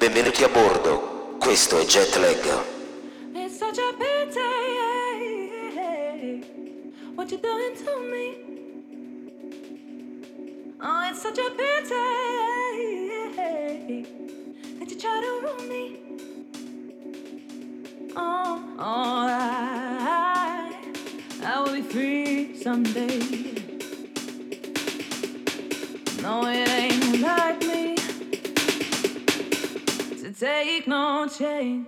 Benvenuti a bordo, questo è Jetlag. It's such a pity what you doing to me. Oh, it's such a pity that you try to ruin me. Oh, oh, I, I will be free someday. take no change.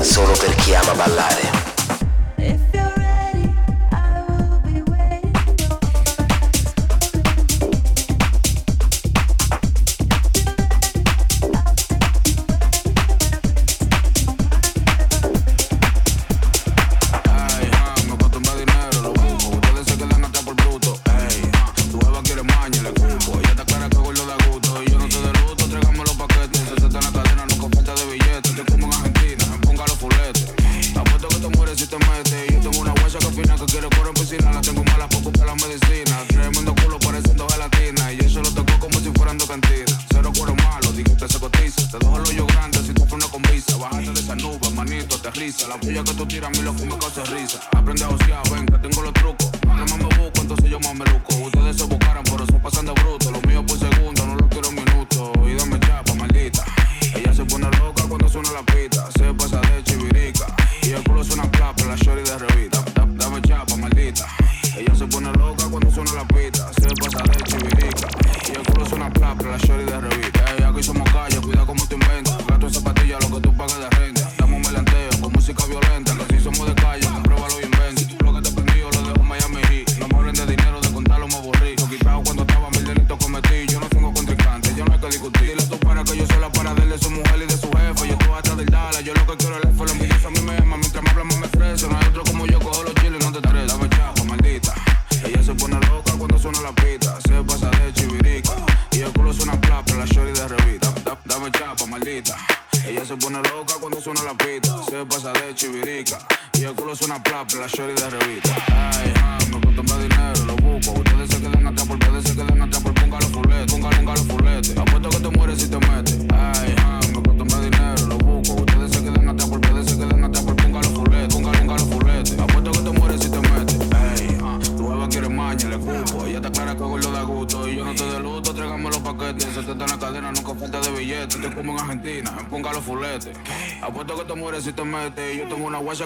solo per chi ama ballare.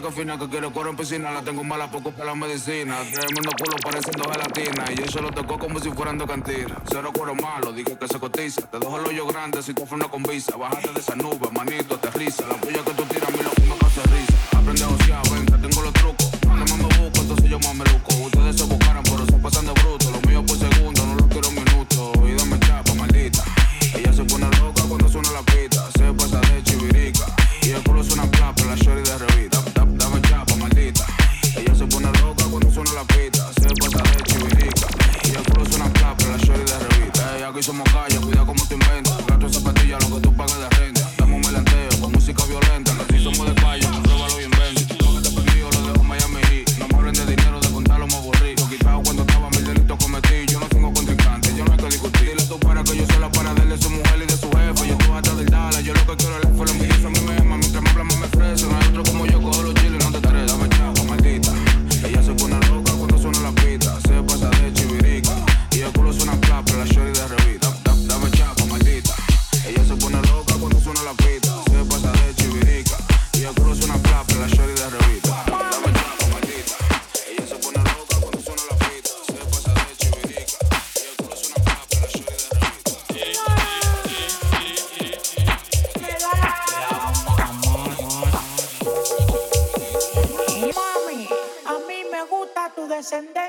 Que fina que quiere correr en piscina. La tengo mala poco para la medicina. Tremendo culo pareciendo gelatina. Y yo se lo tocó como si fueran de cantina. Cero cuero malo, dije que se cotiza. Te dejo el hoyo grande si tú fueras con visa. Bájate de esa nube, manito, aterriza. La puya que tú tiras a mí lo me causa risa. Aprende a ociar, ven, que tengo los trucos. No me busco, entonces yo más me luco.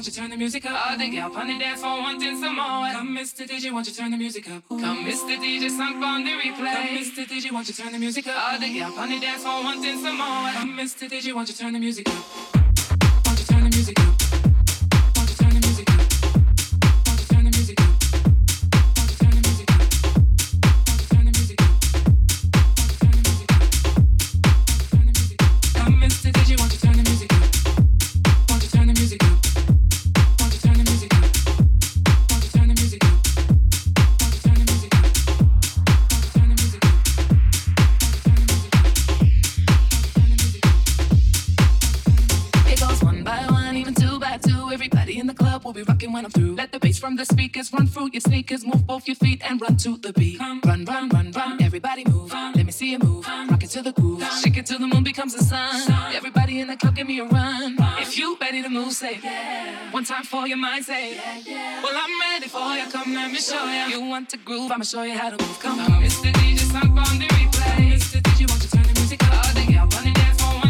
won't you turn the music up? All the gal on the dance floor wanting some more. Come, Mr. DJ, won't you turn the music up? Ooh. Come, Mr. DJ, sunk on the replay. Come, Mr. DJ, won't you turn the music up? All the gal on the dance floor wanting some more. Come, Mr. DJ, won't you turn the music up? Won't you turn the music up? your sneakers, move both your feet and run to the beat. Come, run, run, run, run. Everybody move. Come, Let me see you move. Come, Rock it to the groove. Come, Shake it till the moon becomes the sun. sun. Everybody in the club, give me a run. run. If you ready to move, say yeah. One time for your mind, say yeah, yeah. Well, I'm ready for you. Come, let me show you. You want to groove? I'ma show you how to move. Come, on, Mr. DJ, stop on the replay. Mr. DJ, won't you turn the music up? Oh, they got one dance for one.